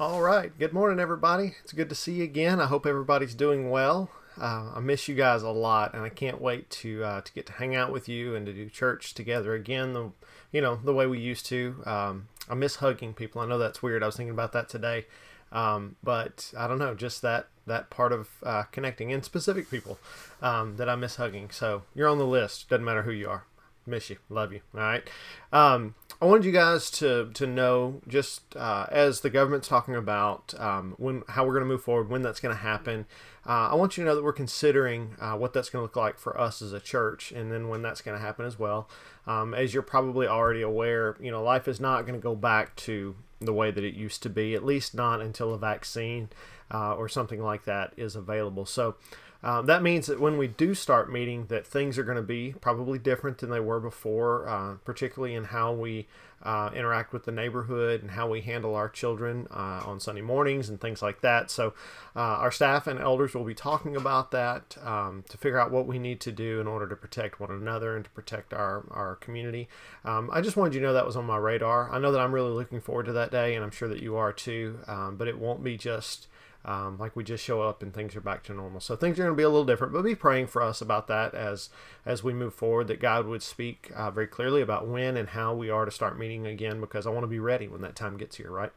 All right. Good morning, everybody. It's good to see you again. I hope everybody's doing well. Uh, I miss you guys a lot, and I can't wait to uh, to get to hang out with you and to do church together again. The you know the way we used to. Um, I miss hugging people. I know that's weird. I was thinking about that today, um, but I don't know. Just that that part of uh, connecting in specific people um, that I miss hugging. So you're on the list. Doesn't matter who you are. Miss you. Love you. All right. Um, I wanted you guys to to know just uh, as the government's talking about um, when how we're going to move forward, when that's going to happen. Uh, I want you to know that we're considering uh, what that's going to look like for us as a church, and then when that's going to happen as well. Um, as you're probably already aware, you know, life is not going to go back to the way that it used to be, at least not until a vaccine uh, or something like that is available. So. Uh, that means that when we do start meeting, that things are going to be probably different than they were before, uh, particularly in how we uh, interact with the neighborhood and how we handle our children uh, on Sunday mornings and things like that. So, uh, our staff and elders will be talking about that um, to figure out what we need to do in order to protect one another and to protect our, our community. Um, I just wanted you to know that was on my radar. I know that I'm really looking forward to that day, and I'm sure that you are too, um, but it won't be just um, like we just show up and things are back to normal. So things are going to be a little different, but be praying for us about that as as we move forward. That God would speak uh, very clearly about when and how we are to start meeting again, because I want to be ready when that time gets here. Right.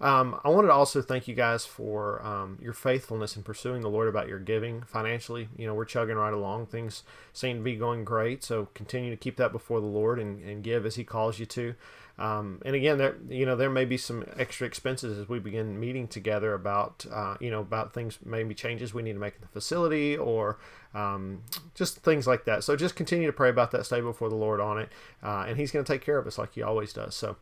Um, I wanted to also thank you guys for um, your faithfulness in pursuing the Lord about your giving financially. You know, we're chugging right along. Things seem to be going great. So continue to keep that before the Lord and, and give as He calls you to. Um, and again, there you know there may be some extra expenses as we begin meeting together about uh, you know about things maybe changes we need to make in the facility or um, just things like that. So just continue to pray about that, stay before the Lord on it, uh, and He's going to take care of us like He always does. So.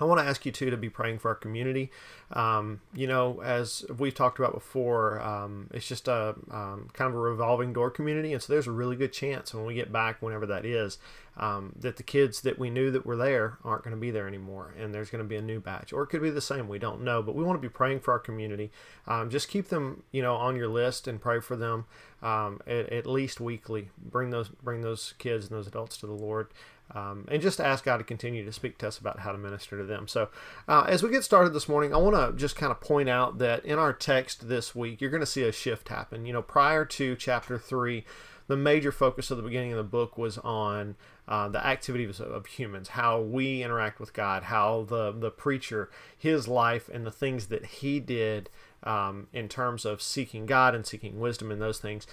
I want to ask you too to be praying for our community. Um, you know, as we've talked about before, um, it's just a um, kind of a revolving door community, and so there's a really good chance when we get back, whenever that is, um, that the kids that we knew that were there aren't going to be there anymore, and there's going to be a new batch, or it could be the same. We don't know, but we want to be praying for our community. Um, just keep them, you know, on your list and pray for them um, at, at least weekly. Bring those bring those kids and those adults to the Lord. Um, and just ask God to continue to speak to us about how to minister to them. So, uh, as we get started this morning, I want to just kind of point out that in our text this week, you're going to see a shift happen. You know, prior to chapter three, the major focus of the beginning of the book was on uh, the activities of humans, how we interact with God, how the the preacher, his life, and the things that he did um, in terms of seeking God and seeking wisdom and those things.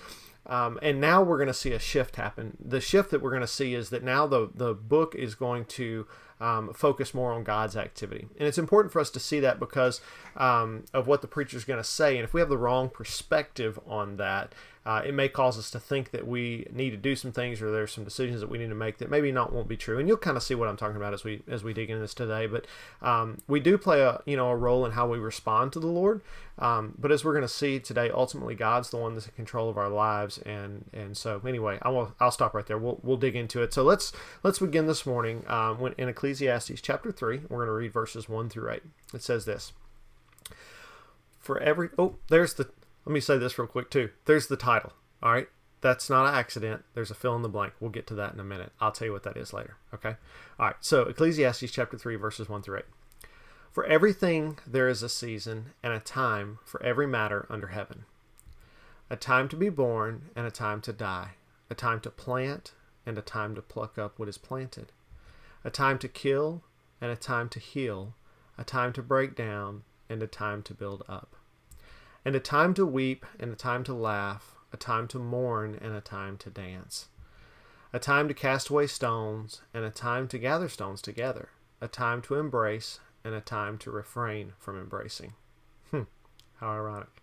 Um, and now we're going to see a shift happen. The shift that we're going to see is that now the, the book is going to um, focus more on God's activity. And it's important for us to see that because um, of what the preacher is going to say. And if we have the wrong perspective on that, uh, it may cause us to think that we need to do some things or there's some decisions that we need to make that maybe not won't be true. And you'll kind of see what I'm talking about as we as we dig into this today. But um, we do play a you know a role in how we respond to the Lord. Um, but as we're going to see today, ultimately God's the one that's in control of our lives. And and so anyway, I will I'll stop right there. We'll we'll dig into it. So let's let's begin this morning um, when, in Ecclesiastes chapter three. We're going to read verses one through eight. It says this. For every oh, there's the let me say this real quick too. There's the title. All right. That's not an accident. There's a fill in the blank. We'll get to that in a minute. I'll tell you what that is later. Okay. All right. So Ecclesiastes chapter 3, verses 1 through 8. For everything there is a season and a time for every matter under heaven a time to be born and a time to die, a time to plant and a time to pluck up what is planted, a time to kill and a time to heal, a time to break down and a time to build up and a time to weep, and a time to laugh, a time to mourn, and a time to dance, a time to cast away stones, and a time to gather stones together, a time to embrace, and a time to refrain from embracing. Hmm, how ironic.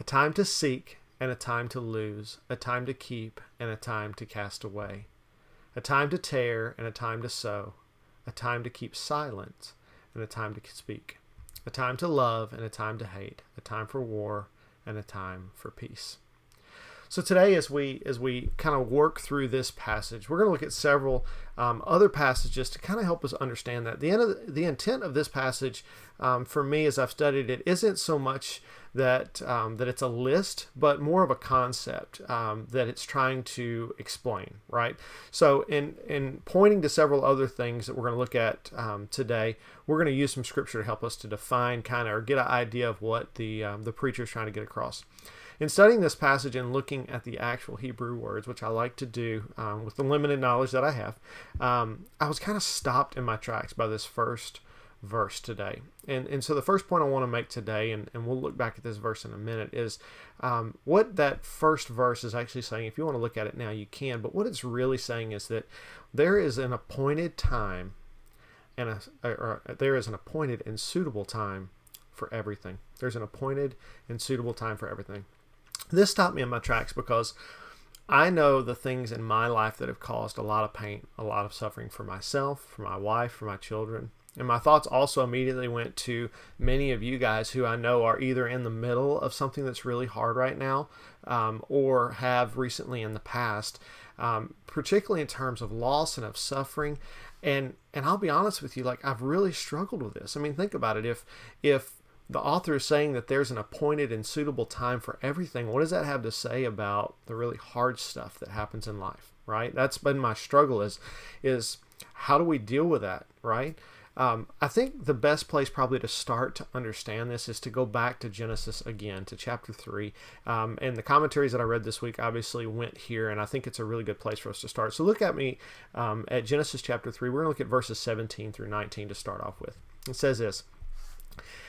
A time to seek, and a time to lose, a time to keep, and a time to cast away, a time to tear, and a time to sow, a time to keep silent, and a time to speak a time to love and a time to hate, a time for war and a time for peace. So today, as we as we kind of work through this passage, we're going to look at several um, other passages to kind of help us understand that the end of the, the intent of this passage, um, for me as I've studied it, isn't so much that um, that it's a list, but more of a concept um, that it's trying to explain, right? So, in in pointing to several other things that we're going to look at um, today, we're going to use some scripture to help us to define kind of or get an idea of what the um, the preacher is trying to get across. In studying this passage and looking at the actual Hebrew words, which I like to do um, with the limited knowledge that I have, um, I was kind of stopped in my tracks by this first verse today. And, and so the first point I want to make today, and, and we'll look back at this verse in a minute, is um, what that first verse is actually saying. If you want to look at it now, you can. But what it's really saying is that there is an appointed time, and a, or there is an appointed and suitable time for everything. There's an appointed and suitable time for everything. This stopped me in my tracks because I know the things in my life that have caused a lot of pain, a lot of suffering for myself, for my wife, for my children, and my thoughts also immediately went to many of you guys who I know are either in the middle of something that's really hard right now um, or have recently in the past, um, particularly in terms of loss and of suffering. And and I'll be honest with you, like I've really struggled with this. I mean, think about it. If if the author is saying that there's an appointed and suitable time for everything, what does that have to say about the really hard stuff that happens in life? Right? That's been my struggle is is how do we deal with that, right? Um, I think the best place probably to start to understand this is to go back to Genesis again, to chapter 3. Um, and the commentaries that I read this week obviously went here, and I think it's a really good place for us to start. So look at me um, at Genesis chapter 3. We're going to look at verses 17 through 19 to start off with. It says this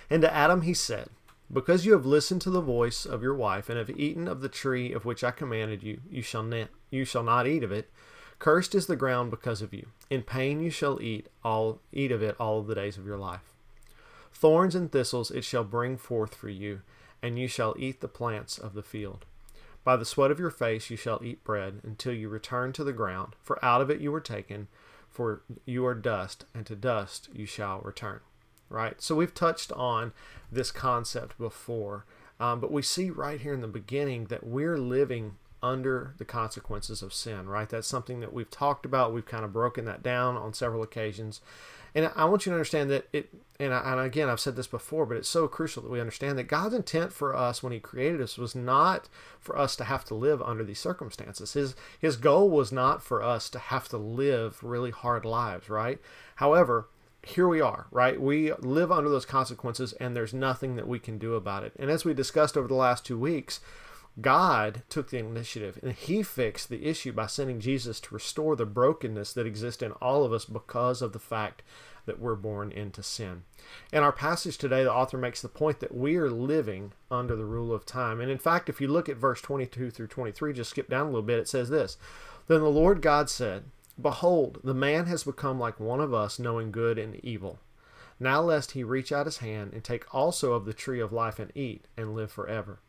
And to Adam he said, Because you have listened to the voice of your wife, and have eaten of the tree of which I commanded you, you shall, ne- you shall not eat of it. Cursed is the ground because of you. In pain you shall eat all eat of it all the days of your life. Thorns and thistles it shall bring forth for you, and you shall eat the plants of the field. By the sweat of your face you shall eat bread until you return to the ground, for out of it you were taken, for you are dust, and to dust you shall return. Right? So we've touched on this concept before, um, but we see right here in the beginning that we're living under the consequences of sin, right? That's something that we've talked about. We've kind of broken that down on several occasions. And I want you to understand that it, and, I, and again, I've said this before, but it's so crucial that we understand that God's intent for us when He created us was not for us to have to live under these circumstances. His, his goal was not for us to have to live really hard lives, right? However, here we are, right? We live under those consequences, and there's nothing that we can do about it. And as we discussed over the last two weeks, God took the initiative and he fixed the issue by sending Jesus to restore the brokenness that exists in all of us because of the fact that we're born into sin. In our passage today, the author makes the point that we are living under the rule of time. And in fact, if you look at verse 22 through 23, just skip down a little bit, it says this Then the Lord God said, Behold, the man has become like one of us, knowing good and evil. Now lest he reach out his hand and take also of the tree of life and eat and live forever.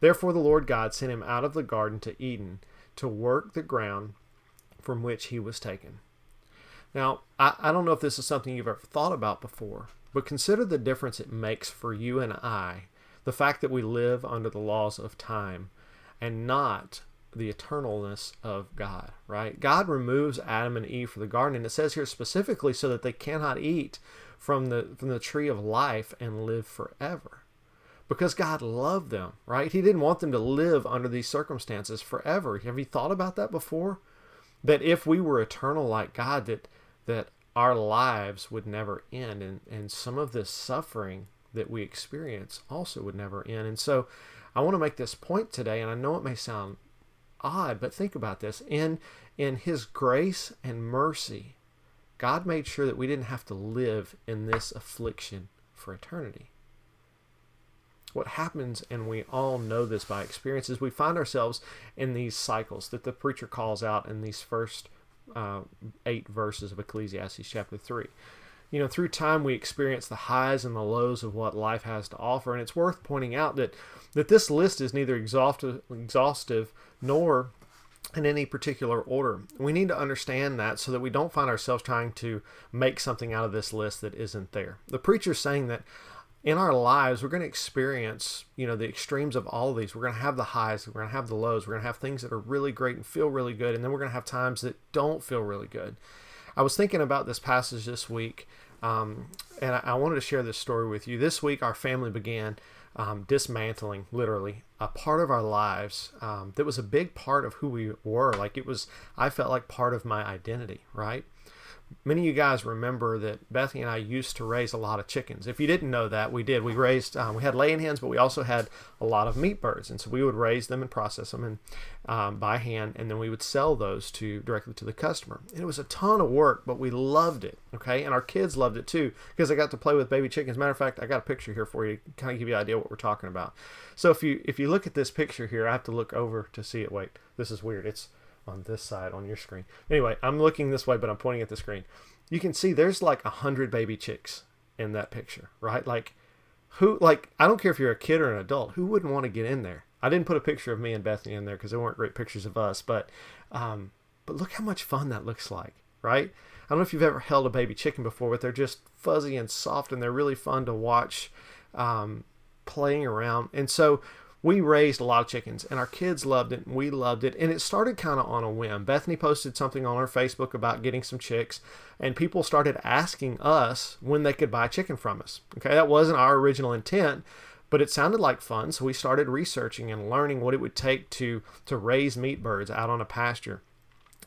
Therefore the Lord God sent him out of the garden to Eden to work the ground from which he was taken. Now, I, I don't know if this is something you've ever thought about before, but consider the difference it makes for you and I, the fact that we live under the laws of time and not the eternalness of God, right? God removes Adam and Eve from the garden, and it says here specifically so that they cannot eat from the from the tree of life and live forever because God loved them, right? He didn't want them to live under these circumstances forever. Have you thought about that before? That if we were eternal like God, that that our lives would never end and, and some of this suffering that we experience also would never end. And so I want to make this point today, and I know it may sound odd, but think about this. In in his grace and mercy, God made sure that we didn't have to live in this affliction for eternity what happens, and we all know this by experience, is we find ourselves in these cycles that the preacher calls out in these first uh, eight verses of Ecclesiastes chapter 3. You know, through time we experience the highs and the lows of what life has to offer, and it's worth pointing out that, that this list is neither exhaustive, exhaustive nor in any particular order. We need to understand that so that we don't find ourselves trying to make something out of this list that isn't there. The preacher's saying that in our lives, we're going to experience, you know, the extremes of all of these. We're going to have the highs, we're going to have the lows, we're going to have things that are really great and feel really good, and then we're going to have times that don't feel really good. I was thinking about this passage this week um, and I, I, wanted to share this story with you. This week, our family began um, dismantling, literally, a part of our lives um, that was a big part of who we were. Like it was, I felt like part of my identity, right? Many of you guys remember that Bethany and I used to raise a lot of chickens. If you didn't know that, we did. We raised, um, we had laying hens, but we also had a lot of meat birds, and so we would raise them and process them and um, by hand, and then we would sell those to directly to the customer. And it was a ton of work, but we loved it. Okay, and our kids loved it too because I got to play with baby chickens. Matter of fact, I got a picture here for you, to kind of give you an idea what we're talking about. So if you if you look at this picture here, I have to look over to see it. Wait, this is weird. It's on this side on your screen. Anyway, I'm looking this way, but I'm pointing at the screen. You can see there's like a hundred baby chicks in that picture, right? Like who like I don't care if you're a kid or an adult, who wouldn't want to get in there? I didn't put a picture of me and Bethany in there because there weren't great pictures of us, but um, but look how much fun that looks like, right? I don't know if you've ever held a baby chicken before, but they're just fuzzy and soft, and they're really fun to watch um, playing around. And so we raised a lot of chickens and our kids loved it and we loved it and it started kind of on a whim. Bethany posted something on her facebook about getting some chicks and people started asking us when they could buy chicken from us okay? That wasn't our original intent but it sounded like fun so we started researching and learning what it would take to to raise meat birds out on a pasture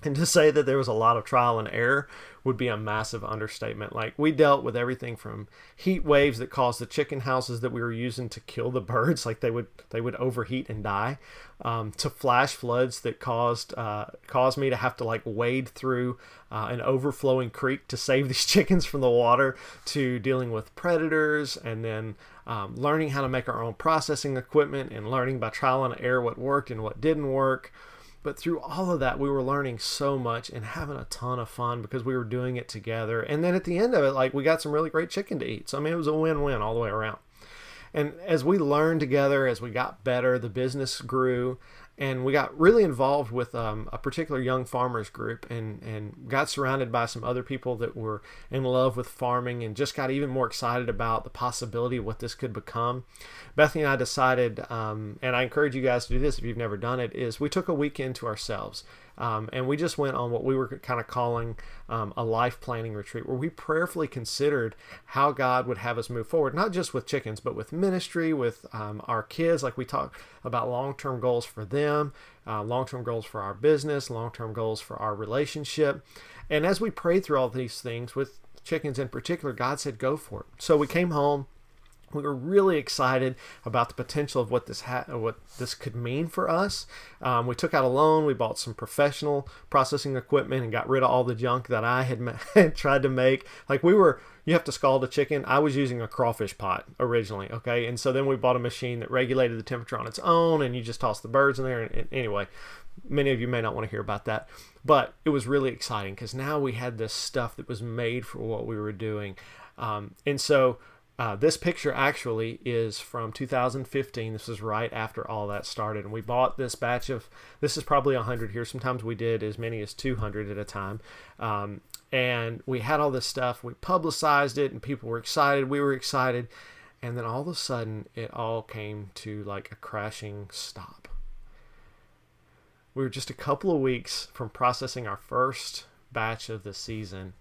and to say that there was a lot of trial and error would be a massive understatement. Like we dealt with everything from heat waves that caused the chicken houses that we were using to kill the birds, like they would they would overheat and die, um, to flash floods that caused uh, caused me to have to like wade through uh, an overflowing creek to save these chickens from the water, to dealing with predators, and then um, learning how to make our own processing equipment and learning by trial and error what worked and what didn't work. But through all of that, we were learning so much and having a ton of fun because we were doing it together. And then at the end of it, like we got some really great chicken to eat. So, I mean, it was a win win all the way around. And as we learned together, as we got better, the business grew and we got really involved with um, a particular young farmers group and, and got surrounded by some other people that were in love with farming and just got even more excited about the possibility of what this could become. Bethany and I decided, um, and I encourage you guys to do this if you've never done it, is we took a weekend to ourselves. Um, and we just went on what we were kind of calling um, a life planning retreat, where we prayerfully considered how God would have us move forward, not just with chickens, but with ministry, with um, our kids. Like we talked about long term goals for them, uh, long term goals for our business, long term goals for our relationship. And as we prayed through all these things, with chickens in particular, God said, go for it. So we came home we were really excited about the potential of what this ha- what this could mean for us. Um, we took out a loan. We bought some professional processing equipment and got rid of all the junk that I had, ma- tried to make. Like we were, you have to scald a chicken. I was using a crawfish pot originally, okay, and so then we bought a machine that regulated the temperature on its own, and you just toss the birds in there. And, and anyway, many of you may not want to hear about that, but it was really exciting because now we had this stuff that was made for what we were doing, um, and so uh, this picture actually is from 2015. This is right after all that started. And we bought this batch of, this is probably 100 here. Sometimes we did as many as 200 at a time. Um, and we had all this stuff. We publicized it and people were excited. We were excited. And then all of a sudden, it all came to like a crashing stop. We were just a couple of weeks from processing our first batch of the season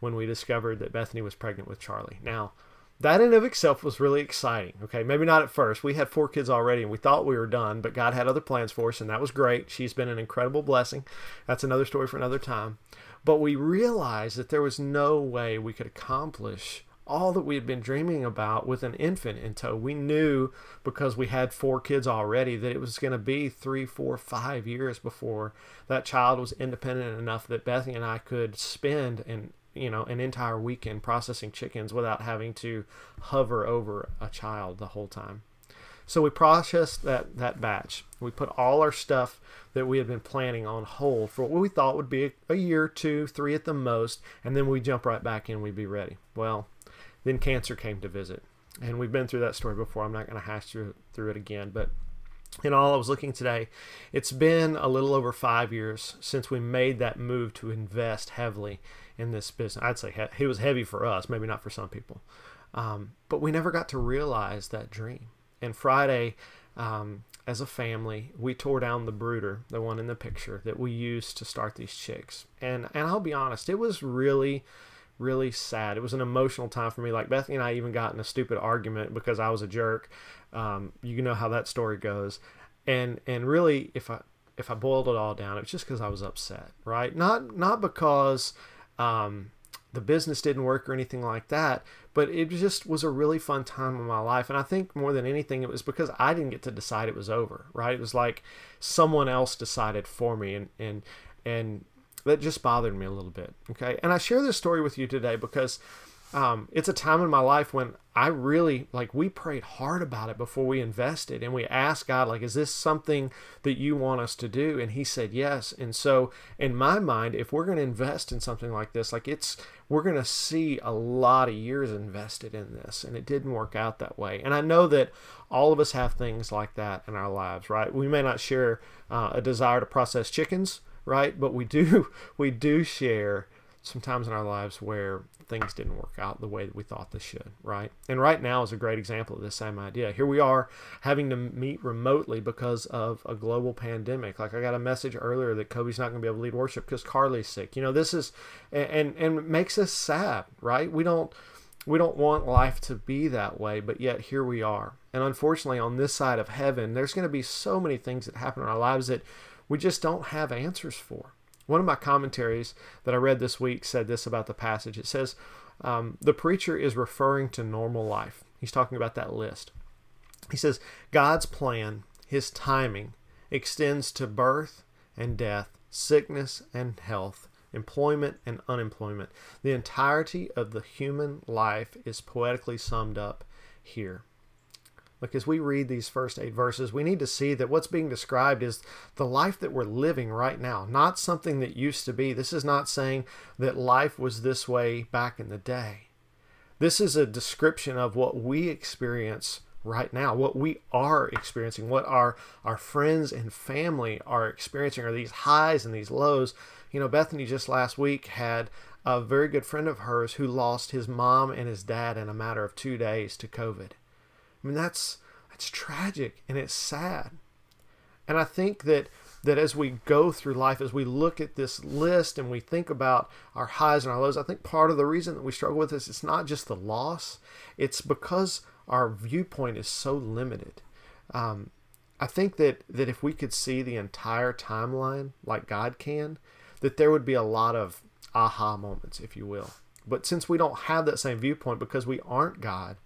when we discovered that Bethany was pregnant with Charlie. Now, that in of itself was really exciting. Okay, maybe not at first. We had four kids already, and we thought we were done, but God had other plans for us, and that was great. She's been an incredible blessing. That's another story for another time. But we realized that there was no way we could accomplish all that we had been dreaming about with an infant in tow. We knew because we had four kids already that it was going to be three, four, five years before that child was independent enough that Bethany and I could spend and you know an entire weekend processing chickens without having to hover over a child the whole time. So we processed that that batch. We put all our stuff that we had been planning on hold for what we thought would be a, a year two three at the most and then we jump right back in we'd be ready. Well then cancer came to visit. And we've been through that story before. I'm not going to hash through, through it again but in all, I was looking today, it's been a little over five years since we made that move to invest heavily in this business. I'd say he- it was heavy for us, maybe not for some people. Um, but we never got to realize that dream. And Friday, um, as a family, we tore down the brooder, the one in the picture that we used to start these chicks. And and I'll be honest, it was really really sad. It was an emotional time for me. Like Bethany and I even got in a stupid argument because I was a jerk. Um, you know how that story goes, and and really, if I if I boiled it all down, it was just because I was upset, right? Not not because um, the business didn't work or anything like that, but it just was a really fun time in my life. And I think more than anything, it was because I didn't get to decide it was over, right? It was like someone else decided for me, and and and that just bothered me a little bit. Okay, and I share this story with you today because um, it's a time in my life when I really like we prayed hard about it before we invested and we asked God like is this something that you want us to do? And he said yes. And so in my mind if we're going to invest in something like this like it's we're going to see a lot of years invested in this and it didn't work out that way. And I know that all of us have things like that in our lives right? We may not share uh, a desire to process chickens right? But we do we do share sometimes in our lives where things didn't work out the way that we thought they should, right? And right now is a great example of this same idea. Here we are having to meet remotely because of a global pandemic. Like I got a message earlier that Kobe's not going to be able to lead worship because Carly's sick. You know, this is and and it makes us sad, right? We don't we don't want life to be that way, but yet here we are. And unfortunately, on this side of heaven, there's going to be so many things that happen in our lives that we just don't have answers for. One of my commentaries that I read this week said this about the passage. It says, um, the preacher is referring to normal life. He's talking about that list. He says, God's plan, his timing, extends to birth and death, sickness and health, employment and unemployment. The entirety of the human life is poetically summed up here. Look, as we read these first eight verses, we need to see that what's being described is the life that we're living right now, not something that used to be. This is not saying that life was this way back in the day. This is a description of what we experience right now, what we are experiencing, what our, our friends and family are experiencing are these highs and these lows. You know, Bethany just last week had a very good friend of hers who lost his mom and his dad in a matter of two days to COVID. I mean, that's that's tragic and it's sad. And I think that that as we go through life, as we look at this list and we think about our highs and our lows, I think part of the reason that we struggle with this it's not just the loss; it's because our viewpoint is so limited. Um, I think that that if we could see the entire timeline like God can, that there would be a lot of aha moments, if you will. But since we don't have that same viewpoint because we aren't God,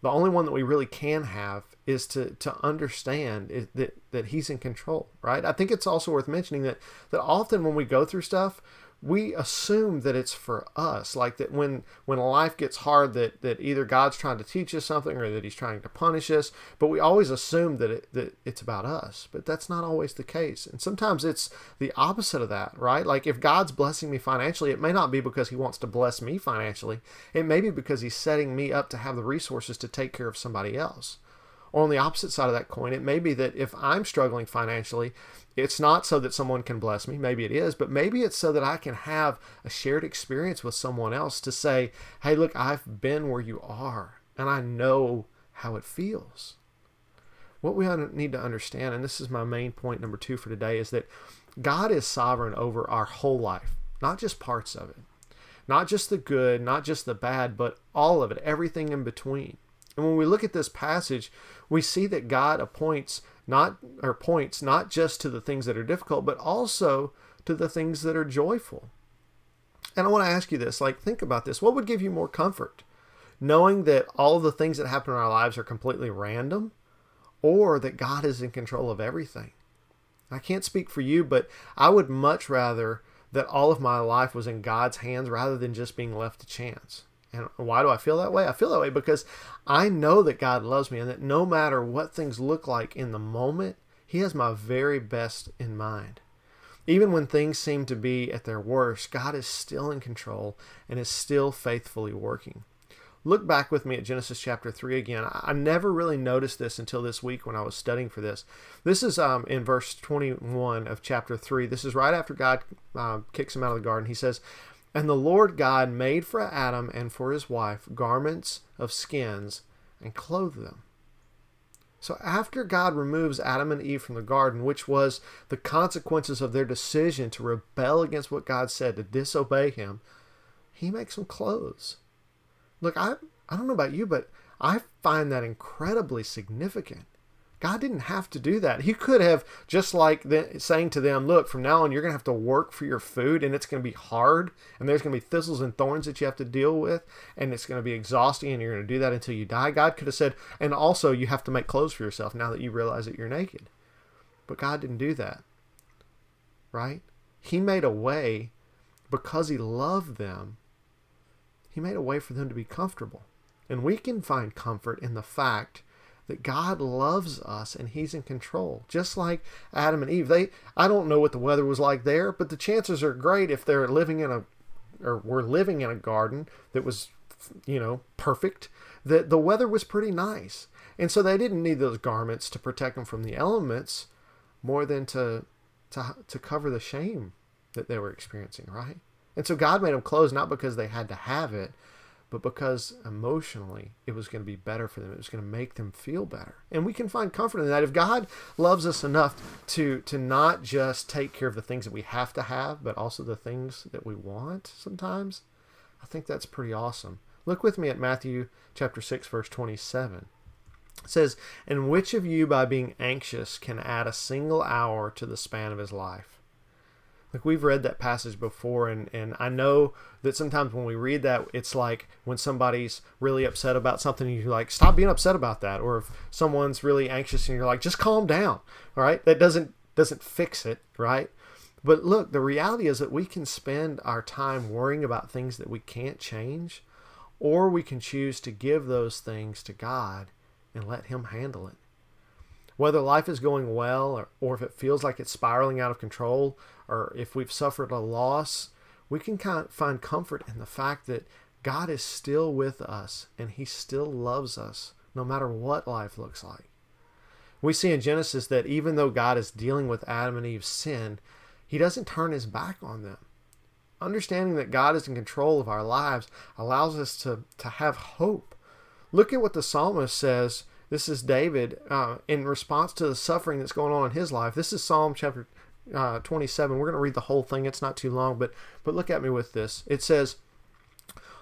the only one that we really can have is to to understand that that he's in control right? I think it's also worth mentioning that that often when we go through stuff we assume that it's for us like that when when life gets hard that that either god's trying to teach us something or that he's trying to punish us but we always assume that it, that it's about us but that's not always the case. And sometimes it's the opposite of that right? Like if god's blessing me financially it may not be because he wants to bless me financially. It may be because he's setting me up to have the resources to take care of somebody else on the opposite side of that coin, it may be that if I'm struggling financially, it's not so that someone can bless me. Maybe it is, but maybe it's so that I can have a shared experience with someone else to say, hey, look, I've been where you are and I know how it feels. What we need to understand, and this is my main point number two for today, is that God is sovereign over our whole life, not just parts of it, not just the good, not just the bad, but all of it, everything in between. And when we look at this passage, we see that God appoints not or points not just to the things that are difficult, but also to the things that are joyful. And I want to ask you this, like think about this. What would give you more comfort? Knowing that all the things that happen in our lives are completely random or that God is in control of everything? I can't speak for you, but I would much rather that all of my life was in God's hands rather than just being left to chance. And why do I feel that way? I feel that way because I know that God loves me and that no matter what things look like in the moment, He has my very best in mind. Even when things seem to be at their worst, God is still in control and is still faithfully working. Look back with me at Genesis chapter 3 again. I never really noticed this until this week when I was studying for this. This is um, in verse 21 of chapter 3. This is right after God uh, kicks him out of the garden. He says, and the Lord God made for Adam and for his wife garments of skins and clothed them. So after God removes Adam and Eve from the garden, which was the consequences of their decision to rebel against what God said, to disobey him, He makes them clothes. Look, I I don't know about you, but I find that incredibly significant. God didn't have to do that. He could have just like the, saying to them, "Look, from now on, you're going to have to work for your food, and it's going to be hard, and there's going to be thistles and thorns that you have to deal with, and it's going to be exhausting, and you're going to do that until you die." God could have said, "And also, you have to make clothes for yourself now that you realize that you're naked." But God didn't do that. Right? He made a way because He loved them. He made a way for them to be comfortable, and we can find comfort in the fact that God loves us and he's in control. Just like Adam and Eve. They I don't know what the weather was like there, but the chances are great if they're living in a or were living in a garden that was you know, perfect, that the weather was pretty nice. And so they didn't need those garments to protect them from the elements more than to to to cover the shame that they were experiencing, right? And so God made them clothes not because they had to have it, but because emotionally it was going to be better for them it was going to make them feel better. And we can find comfort in that. If god loves us enough to to not just take care of the things that we have to have but also the things that we want sometimes i think that's pretty awesome. Look with me at matthew chapter 6 verse 27 it says and which of you by being anxious can add a single hour to the span of his life like we've read that passage before and, and I know that sometimes when we read that it's like when somebody's really upset about something you're like stop being upset about that. Or if someone's really anxious and you're like just calm down all right? That doesn't doesn't fix it right? But look the reality is that we can spend our time worrying about things that we can't change or we can choose to give those things to God and let him handle it whether life is going well or, or if it feels like it's spiraling out of control or if we've suffered a loss, we can kind of find comfort in the fact that God is still with us and he still loves us no matter what life looks like. We see in Genesis that even though God is dealing with Adam and Eve's sin, he doesn't turn his back on them. Understanding that God is in control of our lives allows us to, to have hope. Look at what the psalmist says this is David uh, in response to the suffering that's going on in his life. This is Psalm chapter uh, 27. We're going to read the whole thing. It's not too long, but but look at me with this. It says,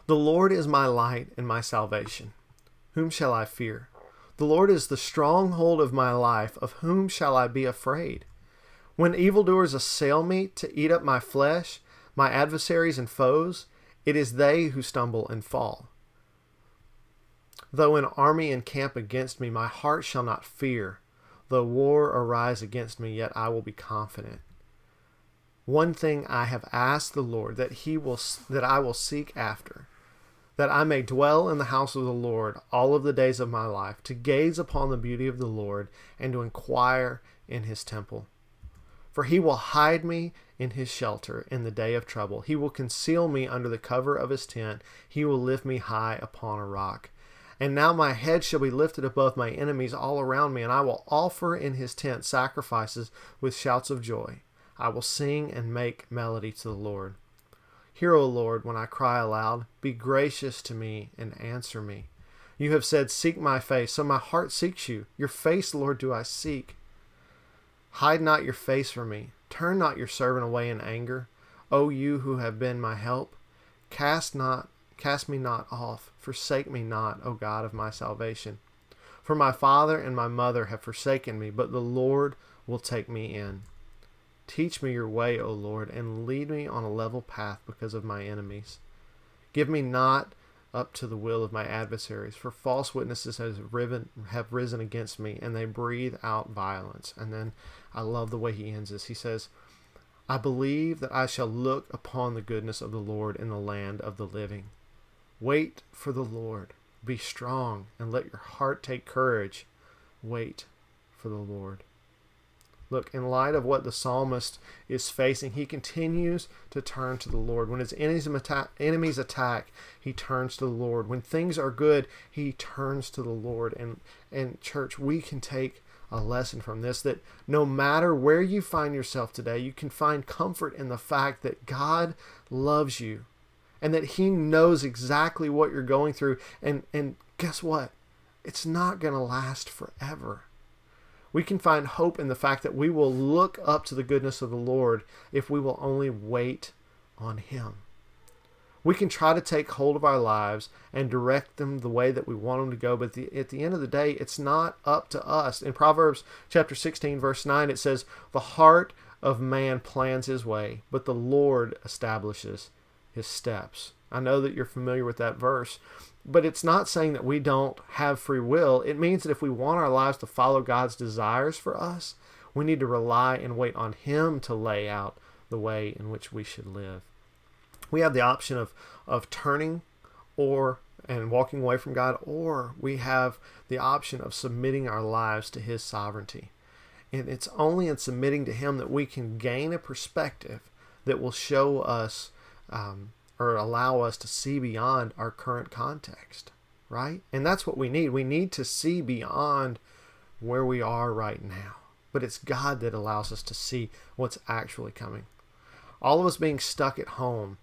"The Lord is my light and my salvation. Whom shall I fear? The Lord is the stronghold of my life. Of whom shall I be afraid? When evildoers assail me to eat up my flesh, my adversaries and foes, it is they who stumble and fall." Though an army encamp against me, my heart shall not fear. Though war arise against me, yet I will be confident. One thing I have asked the Lord that he will that I will seek after, that I may dwell in the house of the Lord all of the days of my life, to gaze upon the beauty of the Lord and to inquire in his temple. For he will hide me in his shelter in the day of trouble. He will conceal me under the cover of his tent. He will lift me high upon a rock. And now my head shall be lifted above my enemies all around me, and I will offer in his tent sacrifices with shouts of joy. I will sing and make melody to the Lord. Hear, O Lord, when I cry aloud. Be gracious to me and answer me. You have said, Seek my face, so my heart seeks you. Your face, Lord, do I seek. Hide not your face from me. Turn not your servant away in anger. O you who have been my help, cast not Cast me not off, forsake me not, O God of my salvation. For my father and my mother have forsaken me, but the Lord will take me in. Teach me your way, O Lord, and lead me on a level path because of my enemies. Give me not up to the will of my adversaries, for false witnesses have, risen against me, and they breathe out violence. And then I love the way he ends this. He says, I believe that I shall look upon the goodness of the Lord in the land of the living. Wait for the Lord. Be strong and let your heart take courage. Wait for the Lord. Look, in light of what the psalmist is facing, he continues to turn to the Lord. When his enemies attack, he turns to the Lord. When things are good, he turns to the Lord. And, and church, we can take a lesson from this that no matter where you find yourself today, you can find comfort in the fact that God loves you and that he knows exactly what you're going through. And and guess what? It's not going to last forever. We can find hope in the fact that we will look up to the goodness of the Lord if we will only wait on him. We can try to take hold of our lives and direct them the way that we want them to go, but the, at the end of the day, it's not up to us. In Proverbs chapter 16, verse 9, it says, The heart of man plans his way, but the Lord establishes his steps. I know that you're familiar with that verse, but it's not saying that we don't have free will. It means that if we want our lives to follow God's desires for us, we need to rely and wait on Him to lay out the way in which we should live we have the option of of turning or and walking away from God, or we have the option of submitting our lives to His sovereignty. And it's only in submitting to Him that we can gain a perspective that will show us um, or allow us to see beyond our current context, right? And that's what we need. We need to see beyond where we are right now. But it's God that allows us to see what's actually coming. All of us being stuck at home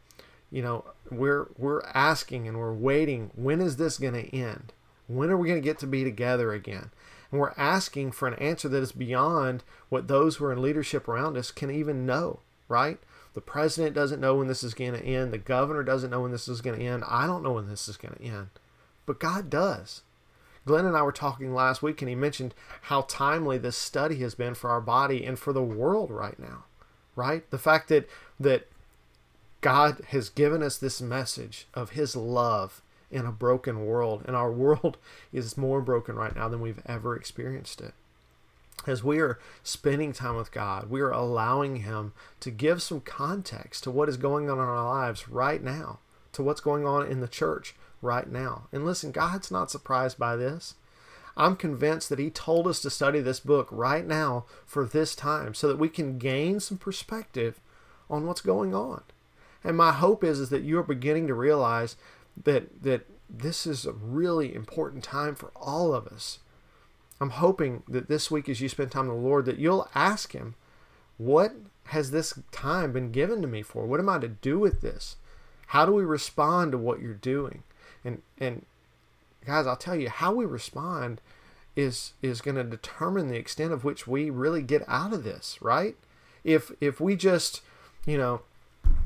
you know, we're we're asking and we're waiting, when is this going to end? When are we going to get to be together again? And we're asking for an answer that is beyond what those who are in leadership around us can even know, right? The president doesn't know when this is going to end. The governor doesn't know when this is going to end. I don't know when this is going to end. But God does. Glenn and I were talking last week, and he mentioned how timely this study has been for our body and for the world right now, right? The fact that that God has given us this message of His love in a broken world, and our world is more broken right now than we've ever experienced it. As we are spending time with God, we are allowing Him to give some context to what is going on in our lives right now, to what's going on in the church right now. And listen, God's not surprised by this. I'm convinced that He told us to study this book right now for this time so that we can gain some perspective on what's going on. And my hope is is that you are beginning to realize that that this is a really important time for all of us. I'm hoping that this week as you spend time with the Lord that you'll ask him, what has this time been given to me for? What am I to do with this? How do we respond to what you're doing? And and guys, I'll tell you how we respond is is going to determine the extent of which we really get out of this, right? If if we just, you know,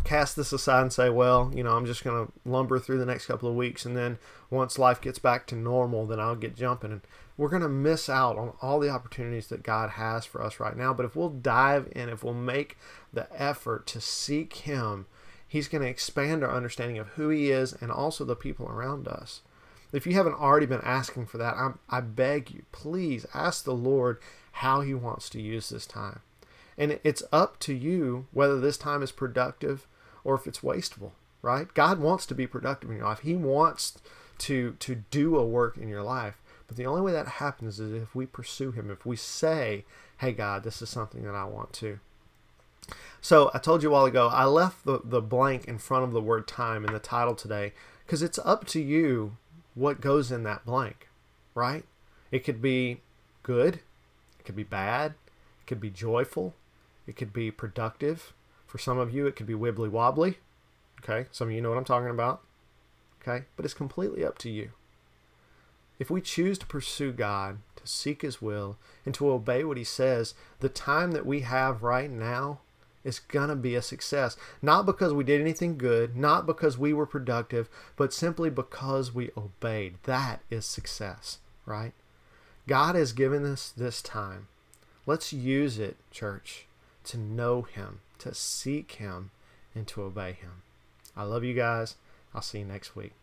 cast this aside and say, well, you know, I'm just going to lumber through the next couple of weeks, and then once life gets back to normal, then I'll get jumping. And we're going to miss out on all the opportunities that God has for us right now. But if we'll dive in, if we'll make the effort to seek Him, He's going to expand our understanding of who He is and also the people around us. If you haven't already been asking for that, I, I beg you, please ask the Lord how He wants to use this time. And it's up to you whether this time is productive or if it's wasteful, right? God wants to be productive in your life. He wants to to do a work in your life. But the only way that happens is if we pursue him, if we say, "Hey God, this is something that I want to." So, I told you a while ago, I left the, the blank in front of the word time in the title today because it's up to you what goes in that blank, right? It could be good, it could be bad, it could be joyful, it could be productive, for some of you, it could be wibbly wobbly. Okay, some of you know what I'm talking about. Okay, but it's completely up to you. If we choose to pursue God, to seek His will, and to obey what He says, the time that we have right now is going to be a success. Not because we did anything good, not because we were productive, but simply because we obeyed. That is success, right? God has given us this time. Let's use it, church, to know Him, to seek Him, and to obey Him. I love you guys. I'll see you next week.